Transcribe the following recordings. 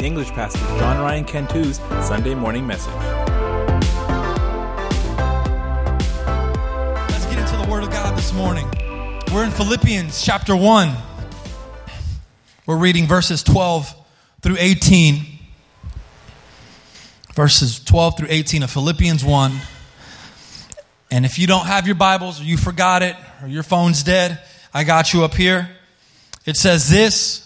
English pastor, John Ryan Cantu's Sunday morning message. Let's get into the Word of God this morning. We're in Philippians chapter 1. We're reading verses 12 through 18. Verses 12 through 18 of Philippians 1. And if you don't have your Bibles, or you forgot it, or your phone's dead, I got you up here. It says this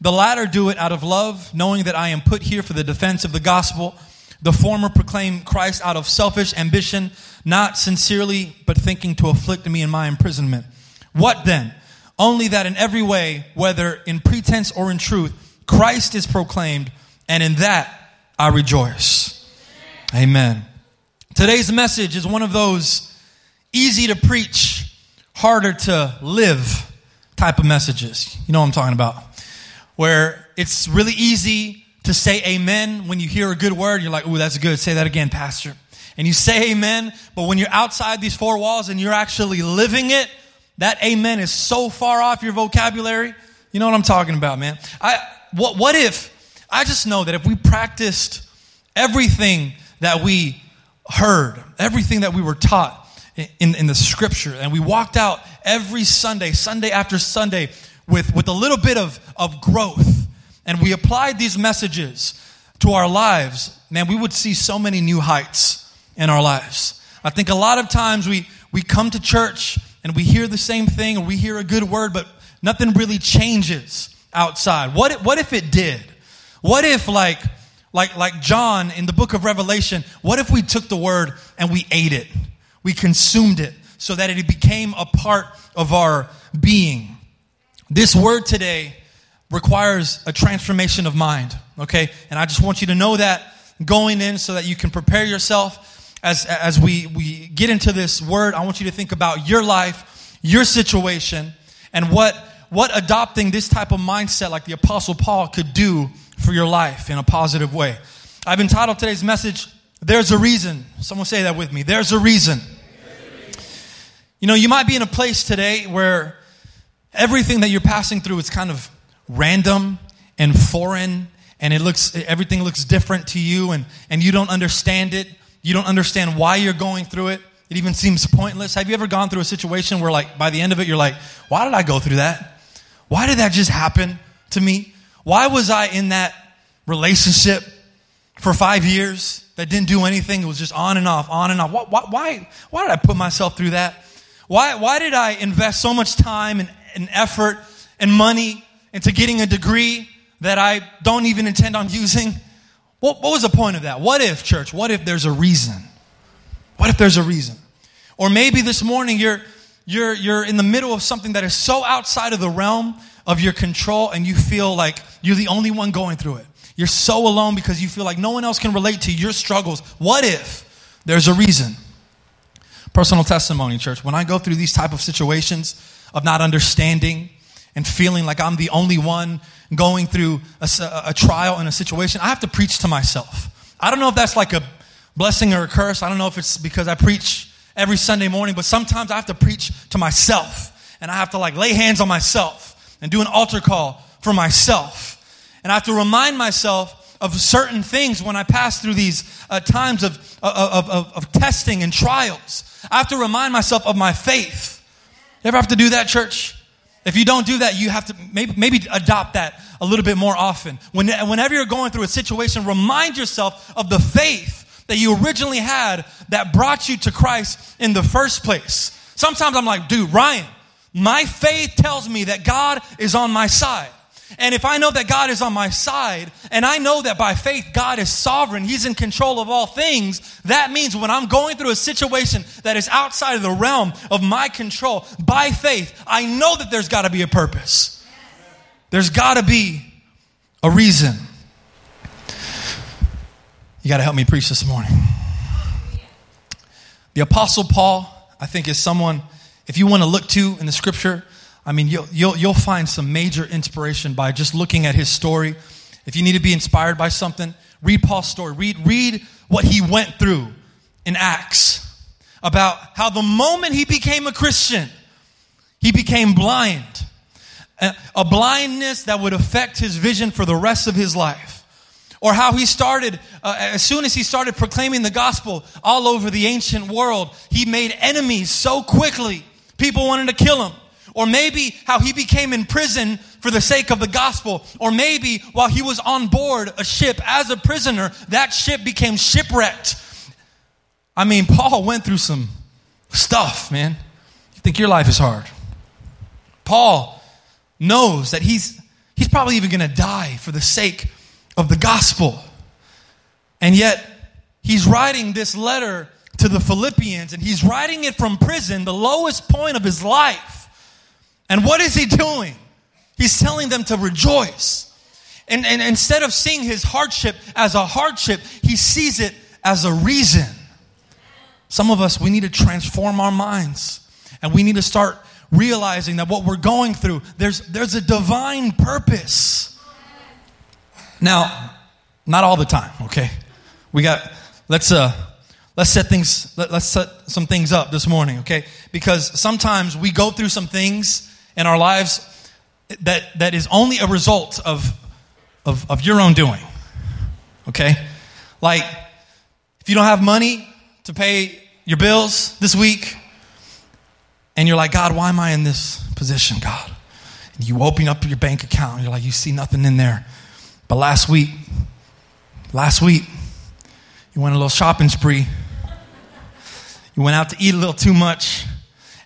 The latter do it out of love, knowing that I am put here for the defense of the gospel. The former proclaim Christ out of selfish ambition, not sincerely, but thinking to afflict me in my imprisonment. What then? Only that in every way, whether in pretense or in truth, Christ is proclaimed, and in that I rejoice. Amen. Today's message is one of those easy to preach, harder to live type of messages. You know what I'm talking about where it's really easy to say amen when you hear a good word. You're like, ooh, that's good. Say that again, Pastor. And you say amen, but when you're outside these four walls and you're actually living it, that amen is so far off your vocabulary. You know what I'm talking about, man. I, what, what if, I just know that if we practiced everything that we heard, everything that we were taught in, in the scripture, and we walked out every Sunday, Sunday after Sunday, with, with a little bit of, of growth and we applied these messages to our lives, man, we would see so many new heights in our lives. I think a lot of times we, we come to church and we hear the same thing or we hear a good word, but nothing really changes outside. What if, what if it did? What if, like, like, like John in the book of Revelation, what if we took the word and we ate it? We consumed it so that it became a part of our being. This word today requires a transformation of mind, okay? And I just want you to know that going in so that you can prepare yourself as, as we, we get into this word. I want you to think about your life, your situation, and what, what adopting this type of mindset like the Apostle Paul could do for your life in a positive way. I've entitled today's message, There's a Reason. Someone say that with me. There's a reason. You know, you might be in a place today where everything that you're passing through is kind of random and foreign and it looks everything looks different to you and, and you don't understand it. You don't understand why you're going through it. It even seems pointless. Have you ever gone through a situation where like by the end of it you're like why did i go through that? Why did that just happen to me? Why was i in that relationship for five years that didn't do anything? It was just on and off on and off. Why, why, why did i put myself through that? Why, why did i invest so much time and and effort and money into getting a degree that I don't even intend on using? What, what was the point of that? What if, church, what if there's a reason? What if there's a reason? Or maybe this morning you're, you're, you're in the middle of something that is so outside of the realm of your control and you feel like you're the only one going through it. You're so alone because you feel like no one else can relate to your struggles. What if there's a reason? Personal testimony, church. When I go through these type of situations, of not understanding and feeling like I'm the only one going through a, a, trial in a situation, I have to preach to myself. I don't know if that's like a blessing or a curse. I don't know if it's because I preach every Sunday morning, but sometimes I have to preach to myself and I have to like lay hands on myself and do an altar call for myself. And I have to remind myself of certain things when I pass through these uh, times of, of, of, of testing and trials. I have to remind myself of my faith. You ever have to do that, church? If you don't do that, you have to maybe, maybe adopt that a little bit more often. When, whenever you're going through a situation, remind yourself of the faith that you originally had that brought you to Christ in the first place. Sometimes I'm like, dude, Ryan, my faith tells me that God is on my side. And if I know that God is on my side, and I know that by faith God is sovereign, He's in control of all things, that means when I'm going through a situation that is outside of the realm of my control, by faith, I know that there's got to be a purpose. There's got to be a reason. You got to help me preach this morning. The Apostle Paul, I think, is someone, if you want to look to in the scripture, I mean, you'll, you'll, you'll find some major inspiration by just looking at his story. If you need to be inspired by something, read Paul's story. Read, read what he went through in Acts about how the moment he became a Christian, he became blind. A blindness that would affect his vision for the rest of his life. Or how he started, uh, as soon as he started proclaiming the gospel all over the ancient world, he made enemies so quickly, people wanted to kill him. Or maybe how he became in prison for the sake of the gospel. Or maybe while he was on board a ship as a prisoner, that ship became shipwrecked. I mean, Paul went through some stuff, man. You think your life is hard. Paul knows that he's, he's probably even going to die for the sake of the gospel. And yet, he's writing this letter to the Philippians, and he's writing it from prison, the lowest point of his life. And what is he doing? He's telling them to rejoice. And, and instead of seeing his hardship as a hardship, he sees it as a reason. Some of us, we need to transform our minds. And we need to start realizing that what we're going through, there's, there's a divine purpose. Now, not all the time, okay? We got, let's, uh, let's set things, let, let's set some things up this morning, okay? Because sometimes we go through some things in our lives that, that is only a result of, of, of your own doing. Okay? Like, if you don't have money to pay your bills this week, and you're like, God, why am I in this position, God? And you open up your bank account, and you're like, you see nothing in there. But last week, last week, you went a little shopping spree. You went out to eat a little too much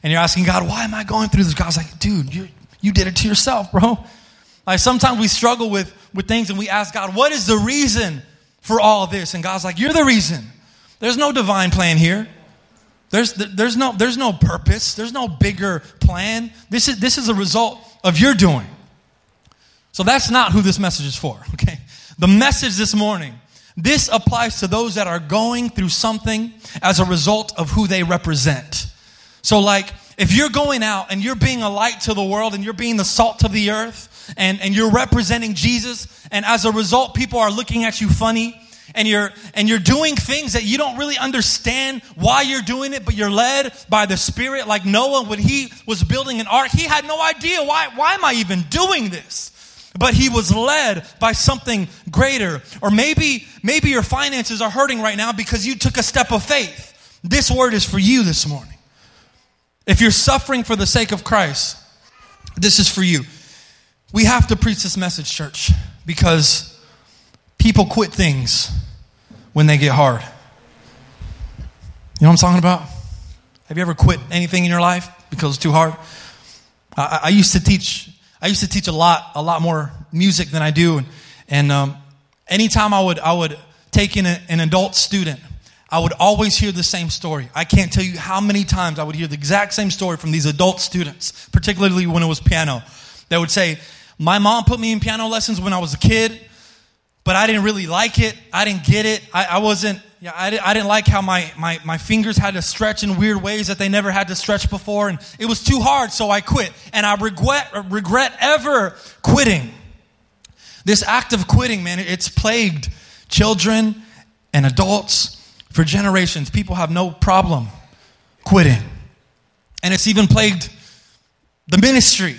and you're asking God, why am I going through this? God's like, dude, you, you did it to yourself, bro. Like sometimes we struggle with, with things and we ask God, what is the reason for all this? And God's like, you're the reason. There's no divine plan here. There's, there's, no, there's no purpose. There's no bigger plan. This is, this is a result of your doing. So that's not who this message is for, okay? The message this morning, this applies to those that are going through something as a result of who they represent. So, like, if you're going out and you're being a light to the world and you're being the salt of the earth and, and you're representing Jesus, and as a result, people are looking at you funny, and you're and you're doing things that you don't really understand why you're doing it but you're led by the spirit like noah when he was building an ark he had no idea why why am i even doing this? But he was led by something greater. Or maybe maybe your finances are hurting right now because you took a step of faith. This word is for you this morning if you're suffering for the sake of Christ, this is for you. We have to preach this message, church, because people quit things when they get hard. You know what I'm talking about? Have you ever quit anything in your life because it's too hard? I, I used to teach. I used to teach a lot, a lot more music than I do, and, and um, anytime I would, I would take in a, an adult student I would always hear the same story. I can't tell you how many times I would hear the exact same story from these adult students, particularly when it was piano. They would say, My mom put me in piano lessons when I was a kid, but I didn't really like it. I didn't get it. I, I wasn't, yeah, I, didn't, I didn't like how my, my, my fingers had to stretch in weird ways that they never had to stretch before, and it was too hard, so I quit. And I regret, regret ever quitting. This act of quitting, man, it's plagued children and adults for generations, people have no problem quitting. And it's even plagued the ministry.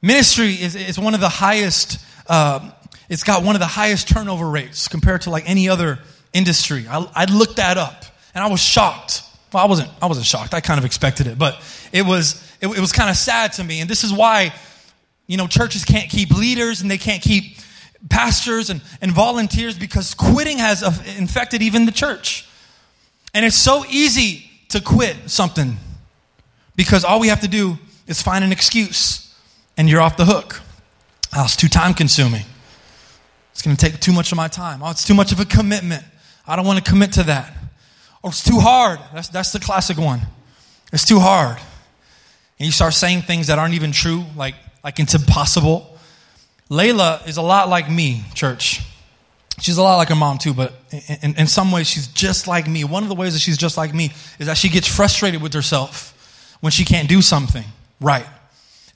Ministry is, is one of the highest, uh, it's got one of the highest turnover rates compared to like any other industry. I, I looked that up and I was shocked. Well, I wasn't, I wasn't shocked. I kind of expected it, but it was, it, it was kind of sad to me. And this is why, you know, churches can't keep leaders and they can't keep pastors and, and volunteers because quitting has infected even the church. And it's so easy to quit something because all we have to do is find an excuse and you're off the hook. Oh, it's too time consuming. It's going to take too much of my time. Oh, it's too much of a commitment. I don't want to commit to that. Or it's too hard. That's, that's the classic one. It's too hard. And you start saying things that aren't even true, like, like it's impossible. Layla is a lot like me, church. she's a lot like her mom too, but in, in, in, some ways she's just like me. One of the ways that she's just like me is that she gets frustrated with herself when she can't do something right.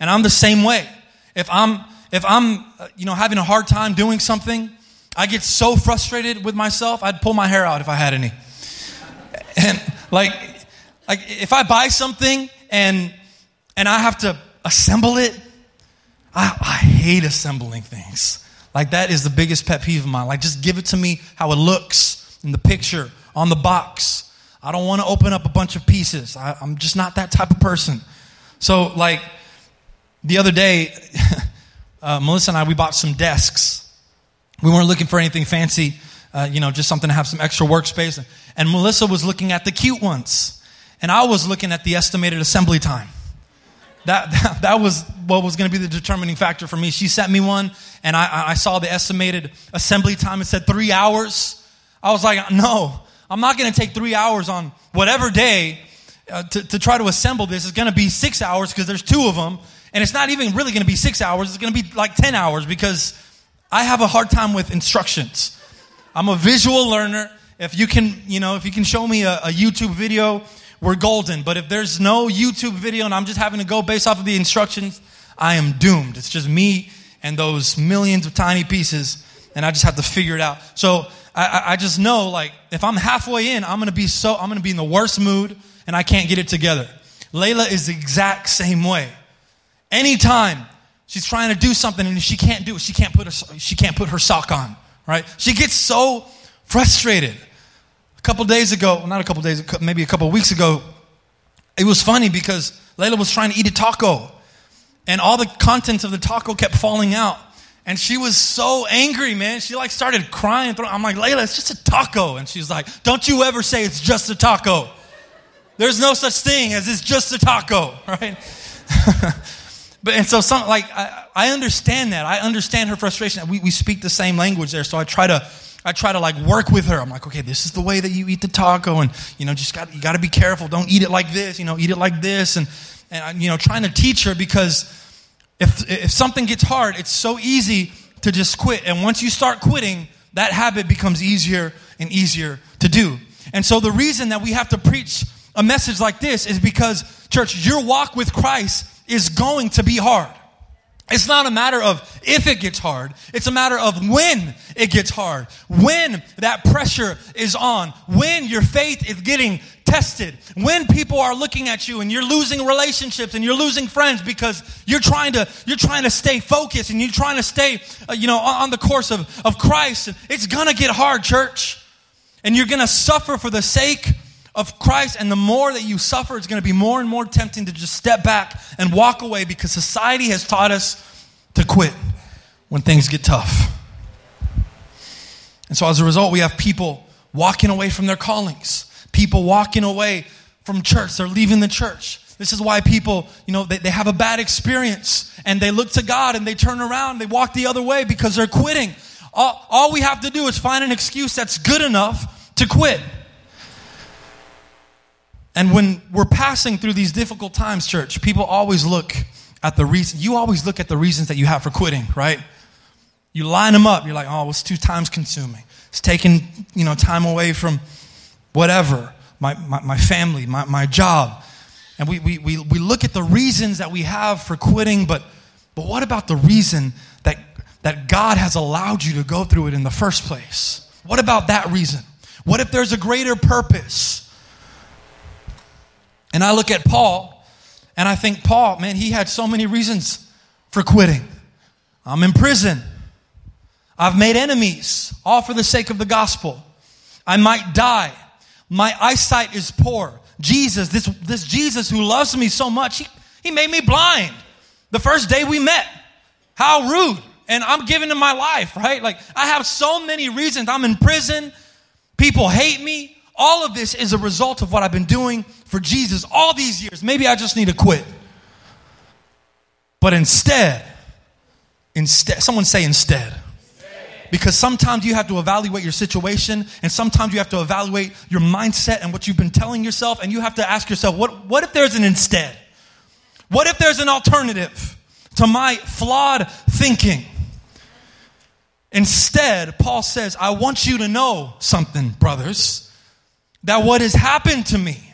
And I'm the same way. If I'm if I'm uh, you know having a hard time doing something, I get so frustrated with myself, I'd pull my hair out if I had any. And like like if I buy something and and I have to assemble it, I, I hate assembling things. Like that is the biggest pet peeve of mine. Like just give it to me how it looks in the picture on the box. I don't want to open up a bunch of pieces. I, I'm just not that type of person. So like the other day, uh, Melissa and I we bought some desks. We weren't looking for anything fancy, uh, you know, just something to have some extra workspace. And, and Melissa was looking at the cute ones, and I was looking at the estimated assembly time. That, that, that was what was going to be the determining factor for me. She sent me one, and I, I saw the estimated assembly time. It said three hours. I was like, no, I'm not going to take three hours on whatever day uh, to, to try to assemble this. It's going to be six hours because there's two of them. And it's not even really going to be six hours. It's going to be like 10 hours because I have a hard time with instructions. I'm a visual learner. If you can, you know, if you can show me a, a YouTube video we're golden. But if there's no YouTube video and I'm just having to go based off of the instructions, I am doomed. It's just me and those millions of tiny pieces, and I just have to figure it out. So I, I just know, like, if I'm halfway in, I'm gonna be so, I'm gonna be in the worst mood, and I can't get it together. Layla is the exact same way. Anytime she's trying to do something and she can't do it, she can't put her, she can't put her sock on, right? She gets so frustrated. A couple days ago, not a couple days, maybe a couple weeks ago, it was funny because Layla was trying to eat a taco, and all the contents of the taco kept falling out. And she was so angry, man. She like started crying. I'm like, Layla, it's just a taco. And she's like, Don't you ever say it's just a taco. There's no such thing as it's just a taco, right? but and so some like I, I understand that. I understand her frustration. We, we speak the same language there, so I try to I try to like work with her. I'm like, okay, this is the way that you eat the taco, and you know, just got you got to be careful. Don't eat it like this. You know, eat it like this, and and uh, you know, trying to teach her because if if something gets hard, it's so easy to just quit. And once you start quitting, that habit becomes easier and easier to do. And so the reason that we have to preach a message like this is because, church, your walk with Christ is going to be hard. It's not a matter of if it gets hard. It's a matter of when it gets hard. When that pressure is on. When your faith is getting tested. When people are looking at you and you're losing relationships and you're losing friends because you're trying to, you're trying to stay focused and you're trying to stay, uh, you know, on the course of, of Christ. It's gonna get hard, church. And you're gonna suffer for the sake of Christ, and the more that you suffer, it's going to be more and more tempting to just step back and walk away because society has taught us to quit when things get tough. And so, as a result, we have people walking away from their callings, people walking away from church. They're leaving the church. This is why people, you know, they, they have a bad experience and they look to God and they turn around, they walk the other way because they're quitting. All, all we have to do is find an excuse that's good enough to quit. And when we're passing through these difficult times, church, people always look at the reason. You always look at the reasons that you have for quitting, right? You line them up. You're like, oh, it's too times consuming. It's taking, you know, time away from whatever, my, my, my family, my, my job. And we, we, we, we look at the reasons that we have for quitting, but, but what about the reason that, that God has allowed you to go through it in the first place? What about that reason? What if there's a greater purpose? And I look at Paul, and I think, Paul, man, he had so many reasons for quitting. I'm in prison. I've made enemies, all for the sake of the gospel. I might die. My eyesight is poor. Jesus, this, this Jesus who loves me so much, he, he made me blind the first day we met. How rude. And I'm giving him my life, right? Like, I have so many reasons. I'm in prison. People hate me. All of this is a result of what I've been doing for Jesus all these years. Maybe I just need to quit. But instead, instead, someone say instead. Because sometimes you have to evaluate your situation, and sometimes you have to evaluate your mindset and what you've been telling yourself, and you have to ask yourself, what, what if there's an instead? What if there's an alternative to my flawed thinking? Instead, Paul says, I want you to know something, brothers, that what has happened to me,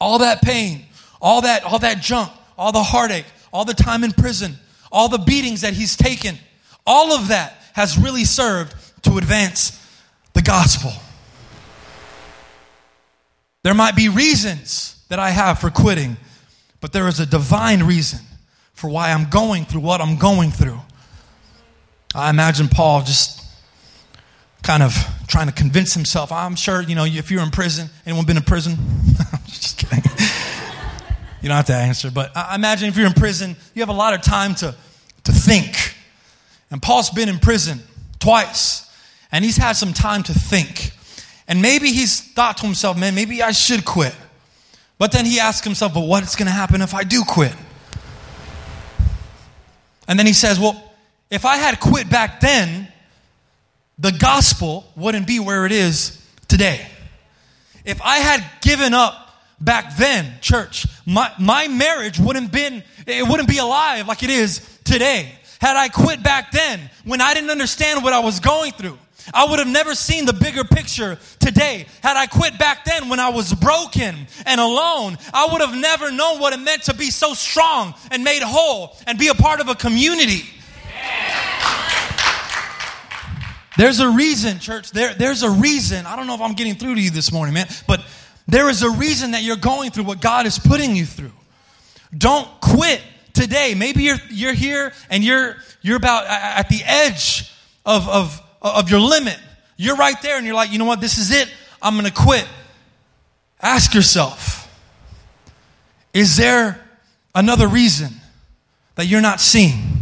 all that pain, all that, all that junk, all the heartache, all the time in prison, all the beatings that he's taken, all of that has really served to advance the gospel. There might be reasons that I have for quitting, but there is a divine reason for why I'm going through what I'm going through. I imagine Paul just kind of trying to convince himself. I'm sure, you know, if you're in prison, anyone been in prison? I'm just kidding. You don't have to answer, but I imagine if you're in prison, you have a lot of time to, to think. And Paul's been in prison twice, and he's had some time to think. And maybe he's thought to himself, man, maybe I should quit. But then he asks himself, well, what's going to happen if I do quit? And then he says, well, if I had quit back then, the gospel wouldn't be where it is today. If I had given up back then, church, my, my marriage wouldn't been, it wouldn't be alive like it is today. Had I quit back then, when I didn't understand what I was going through, I would have never seen the bigger picture today. Had I quit back then when I was broken and alone, I would have never known what it meant to be so strong and made whole and be a part of a community. There's a reason, church. There, there's a reason. I don't know if I'm getting through to you this morning, man, but there is a reason that you're going through what God is putting you through. Don't quit today. Maybe you're, you're here and you're, you're about at the edge of, of, of your limit. You're right there and you're like, you know what? This is it. I'm going to quit. Ask yourself, is there another reason that you're not seeing?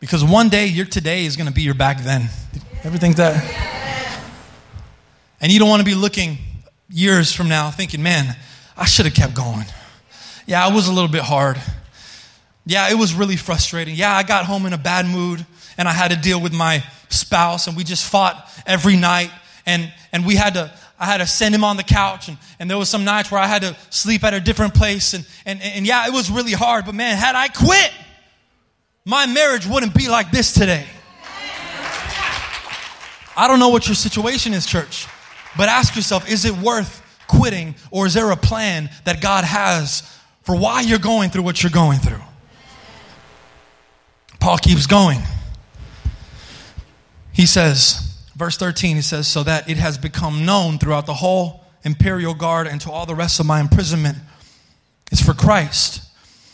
Because one day your today is going to be your back then. Everything's that. And you don't want to be looking years from now thinking, man, I should have kept going. Yeah, I was a little bit hard. Yeah, it was really frustrating. Yeah, I got home in a bad mood and I had to deal with my spouse and we just fought every night and, and we had to, I had to send him on the couch and, and there was some nights where I had to sleep at a different place and, and, and yeah, it was really hard, but man, had I quit, my marriage wouldn't be like this today. I don't know what your situation is, church. But ask yourself is it worth quitting or is there a plan that God has for why you're going through what you're going through? Paul keeps going. He says, verse 13, he says, so that it has become known throughout the whole imperial guard and to all the rest of my imprisonment is for Christ.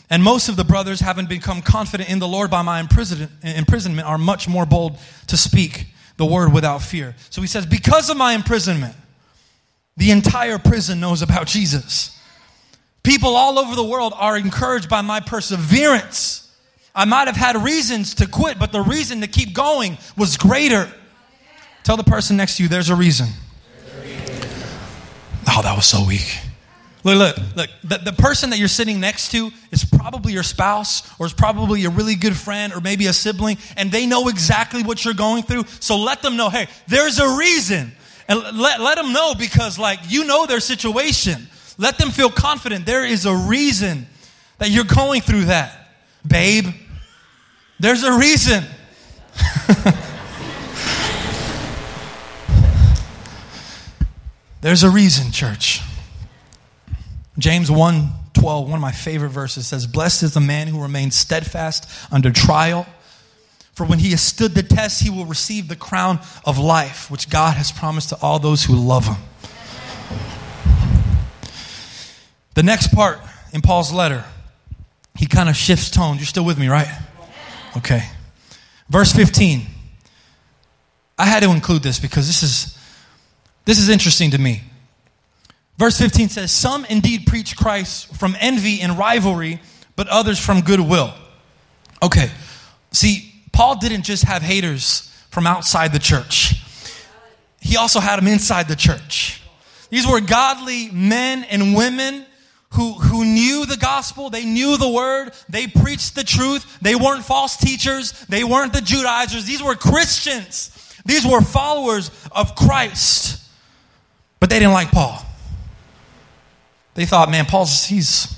And most of the brothers, having become confident in the Lord by my imprisonment, are much more bold to speak the word without fear. So he says, Because of my imprisonment, the entire prison knows about Jesus. People all over the world are encouraged by my perseverance. I might have had reasons to quit, but the reason to keep going was greater. Tell the person next to you, there's a reason. Oh, that was so weak. Look, look, look. The, the person that you're sitting next to is probably your spouse or is probably a really good friend or maybe a sibling, and they know exactly what you're going through. So let them know, hey, there's a reason. And let, let them know because, like, you know their situation. Let them feel confident. There is a reason that you're going through that, babe. There's a reason. There's a reason, church. James 1 12, one of my favorite verses says, Blessed is the man who remains steadfast under trial. For when he has stood the test, he will receive the crown of life, which God has promised to all those who love him. The next part in Paul's letter, he kind of shifts tone. You're still with me, right? Okay. Verse 15. I had to include this because this is this is interesting to me. Verse 15 says, Some indeed preach Christ from envy and rivalry, but others from goodwill. Okay, see, Paul didn't just have haters from outside the church, he also had them inside the church. These were godly men and women who, who knew the gospel, they knew the word, they preached the truth, they weren't false teachers, they weren't the Judaizers, these were Christians, these were followers of Christ. But they didn't like Paul. They thought, man, Paul's, he's,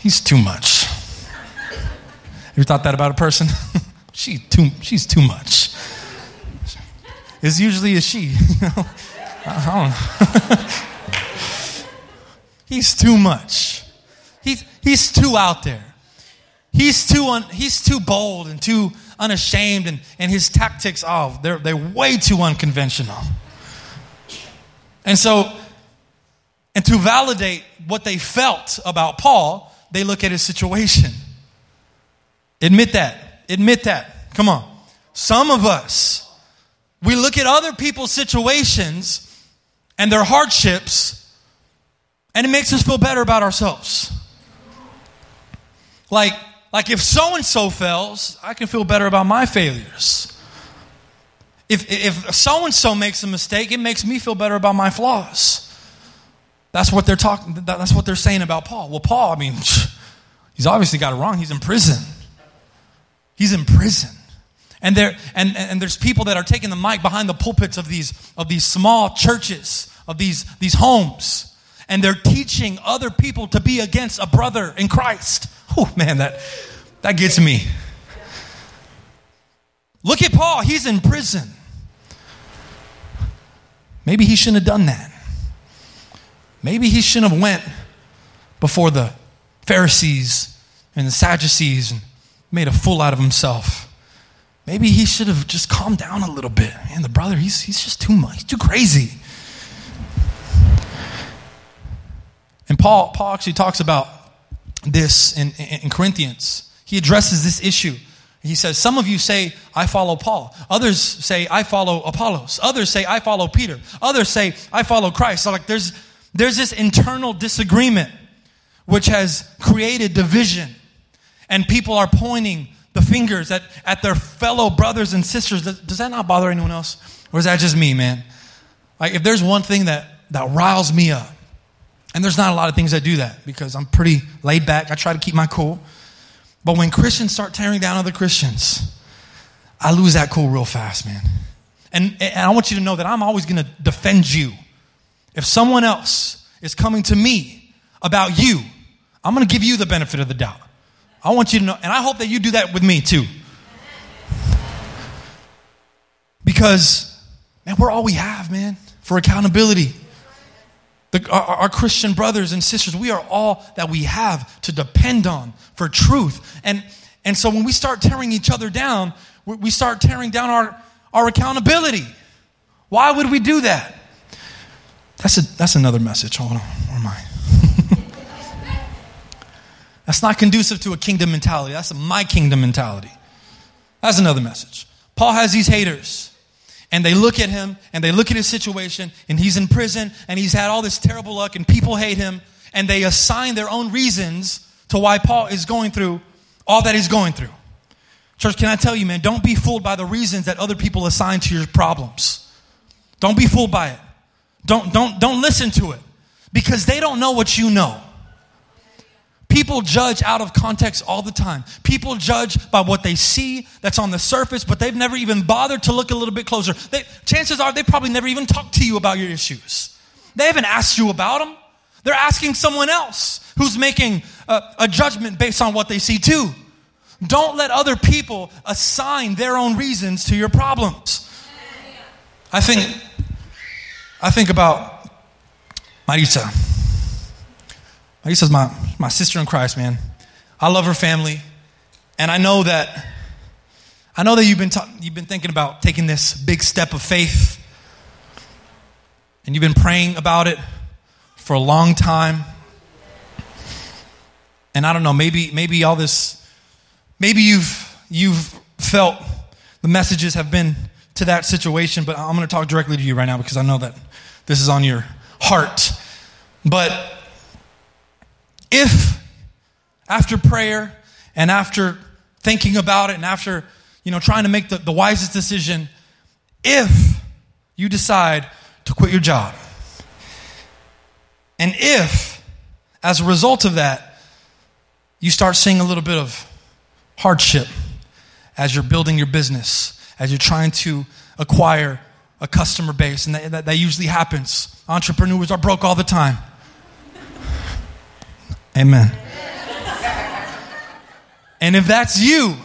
he's too much. Have You thought that about a person? she too, she's too much. It's usually a she. You know? I he's too much. He's, he's too out there. He's too, un, he's too bold and too unashamed, and, and his tactics, oh, they're, they're way too unconventional. And so, and to validate what they felt about Paul, they look at his situation. Admit that. Admit that. Come on. Some of us, we look at other people's situations and their hardships, and it makes us feel better about ourselves. Like, like if so and so fails, I can feel better about my failures. If if so and so makes a mistake, it makes me feel better about my flaws. That's what they're talking. That's what they're saying about Paul. Well, Paul, I mean, he's obviously got it wrong. He's in prison. He's in prison. And there and, and there's people that are taking the mic behind the pulpits of these of these small churches, of these, these homes, and they're teaching other people to be against a brother in Christ. Oh man, that that gets me. Look at Paul, he's in prison. Maybe he shouldn't have done that. Maybe he shouldn't have went before the Pharisees and the Sadducees and made a fool out of himself. Maybe he should have just calmed down a little bit. Man, the brother, he's, he's just too much. He's too crazy. And Paul, Paul actually talks about this in, in, in Corinthians. He addresses this issue. He says, Some of you say, I follow Paul. Others say, I follow Apollos. Others say, I follow Peter. Others say, I follow Christ. So, like, there's, there's this internal disagreement which has created division. And people are pointing the fingers at, at their fellow brothers and sisters. Does, does that not bother anyone else? Or is that just me, man? Like, if there's one thing that, that riles me up, and there's not a lot of things that do that because I'm pretty laid back. I try to keep my cool. But when Christians start tearing down other Christians, I lose that cool real fast, man. And, and I want you to know that I'm always going to defend you. If someone else is coming to me about you, I'm going to give you the benefit of the doubt. I want you to know, and I hope that you do that with me too. Because, man, we're all we have, man, for accountability. The, our, our, Christian brothers and sisters, we are all that we have to depend on for truth. And, and so when we start tearing each other down, we, start tearing down our, our accountability. Why would we do that? That's, a, that's another message. Hold on. Where am I? That's not conducive to a kingdom mentality. That's a my kingdom mentality. That's another message. Paul has these haters. And they look at him and they look at his situation and he's in prison and he's had all this terrible luck and people hate him and they assign their own reasons to why Paul is going through all that he's going through. Church, can I tell you, man, don't be fooled by the reasons that other people assign to your problems. Don't be fooled by it. Don't, don't, don't listen to it because they don't know what you know. People judge out of context all the time. People judge by what they see that's on the surface, but they've never even bothered to look a little bit closer. They, chances are they probably never even talked to you about your issues. They haven't asked you about them. They're asking someone else who's making a, a judgment based on what they see too. Don't let other people assign their own reasons to your problems. I think, I think about Marisa. Lisa's my, my sister in Christ, man. I love her family. And I know that I know that you've been ta- you've been thinking about taking this big step of faith. And you've been praying about it for a long time. And I don't know, maybe maybe all this maybe you've you've felt the messages have been to that situation, but I'm going to talk directly to you right now because I know that this is on your heart. But if after prayer and after thinking about it and after you know trying to make the, the wisest decision if you decide to quit your job and if as a result of that you start seeing a little bit of hardship as you're building your business as you're trying to acquire a customer base and that, that, that usually happens entrepreneurs are broke all the time Amen. and if that's you,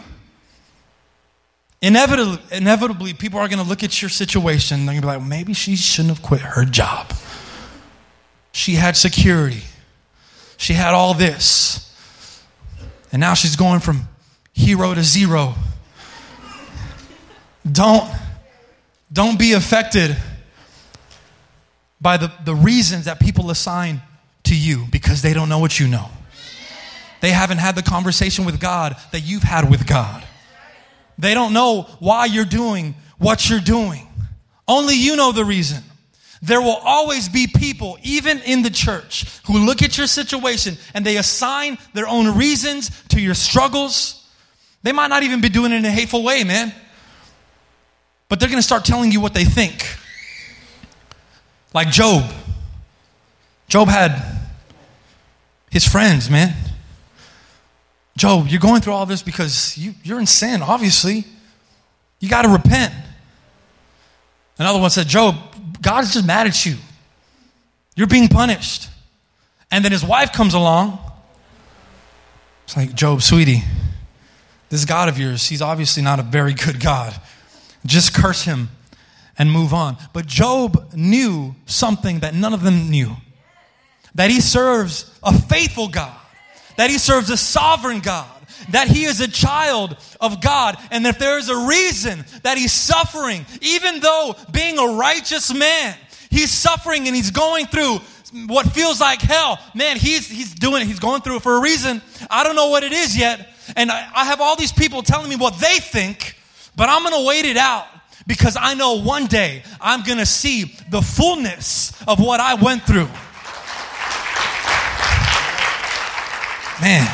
inevitably, inevitably people are going to look at your situation. They're going to be like, maybe she shouldn't have quit her job. She had security, she had all this. And now she's going from hero to zero. Don't, don't be affected by the, the reasons that people assign to you because they don't know what you know. They haven't had the conversation with God that you've had with God. They don't know why you're doing what you're doing. Only you know the reason. There will always be people, even in the church, who look at your situation and they assign their own reasons to your struggles. They might not even be doing it in a hateful way, man. But they're going to start telling you what they think. Like Job. Job had his friends, man. Job, you're going through all this because you, you're in sin, obviously. You got to repent. Another one said, Job, God is just mad at you. You're being punished. And then his wife comes along. It's like, Job, sweetie, this God of yours, he's obviously not a very good God. Just curse him and move on. But Job knew something that none of them knew that he serves a faithful God, that he serves a sovereign God, that he is a child of God, and if there is a reason that he's suffering, even though being a righteous man, he's suffering and he's going through what feels like hell. Man, he's, he's doing it. He's going through it for a reason. I don't know what it is yet. And I, I have all these people telling me what they think, but I'm going to wait it out because I know one day I'm going to see the fullness of what I went through. Man,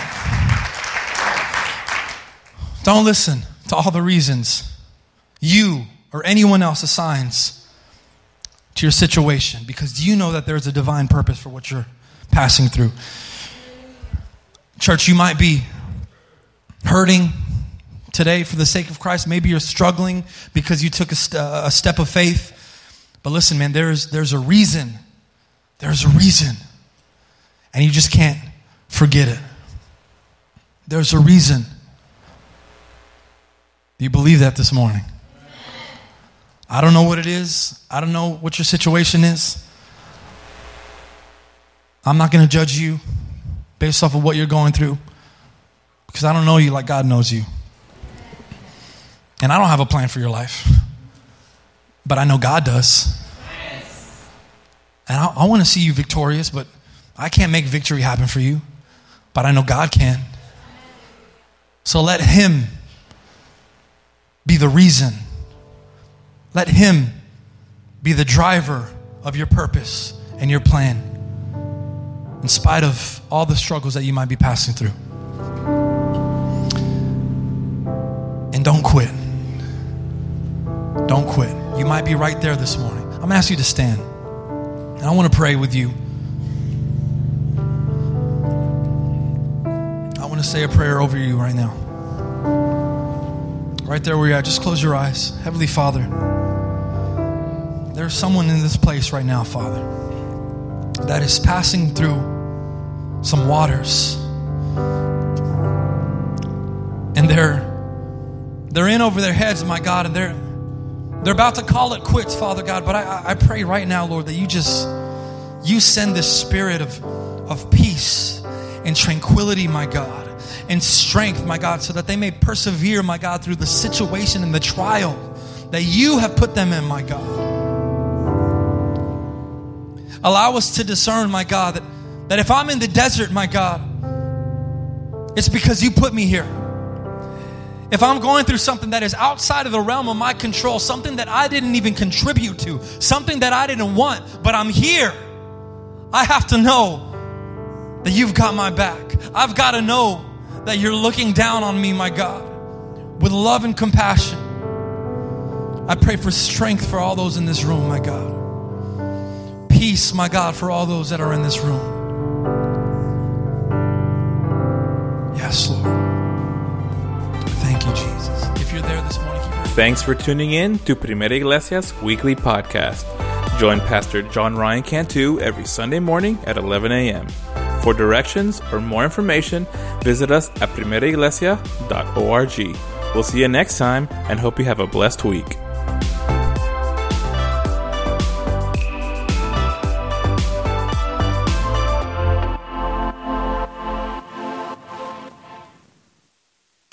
don't listen to all the reasons you or anyone else assigns to your situation because you know that there's a divine purpose for what you're passing through. Church, you might be hurting today for the sake of Christ. Maybe you're struggling because you took a, st- a step of faith. But listen, man, there's, there's a reason. There's a reason. And you just can't forget it. There's a reason. Do you believe that this morning? I don't know what it is. I don't know what your situation is. I'm not going to judge you based off of what you're going through because I don't know you like God knows you. And I don't have a plan for your life, but I know God does. And I, I want to see you victorious, but I can't make victory happen for you, but I know God can. So let Him be the reason. Let Him be the driver of your purpose and your plan, in spite of all the struggles that you might be passing through. And don't quit. Don't quit. You might be right there this morning. I'm going to ask you to stand. And I want to pray with you. I want to say a prayer over you right now. Right there where you're at, just close your eyes. Heavenly Father, there's someone in this place right now, Father, that is passing through some waters. And they're they're in over their heads, my God, and they're they're about to call it quits, Father God. But I, I pray right now, Lord, that you just you send this spirit of of peace and tranquility, my God and strength, my God, so that they may persevere, my God, through the situation and the trial that you have put them in, my God. Allow us to discern, my God, that, that if I'm in the desert, my God, it's because you put me here. If I'm going through something that is outside of the realm of my control, something that I didn't even contribute to, something that I didn't want, but I'm here, I have to know that you've got my back. I've got to know that you're looking down on me, my God, with love and compassion. I pray for strength for all those in this room, my God. Peace, my God, for all those that are in this room. Yes, Lord. Thanks for tuning in to Primera Iglesia's weekly podcast. Join Pastor John Ryan Cantu every Sunday morning at 11 a.m. For directions or more information, visit us at primeraiglesia.org We'll see you next time and hope you have a blessed week.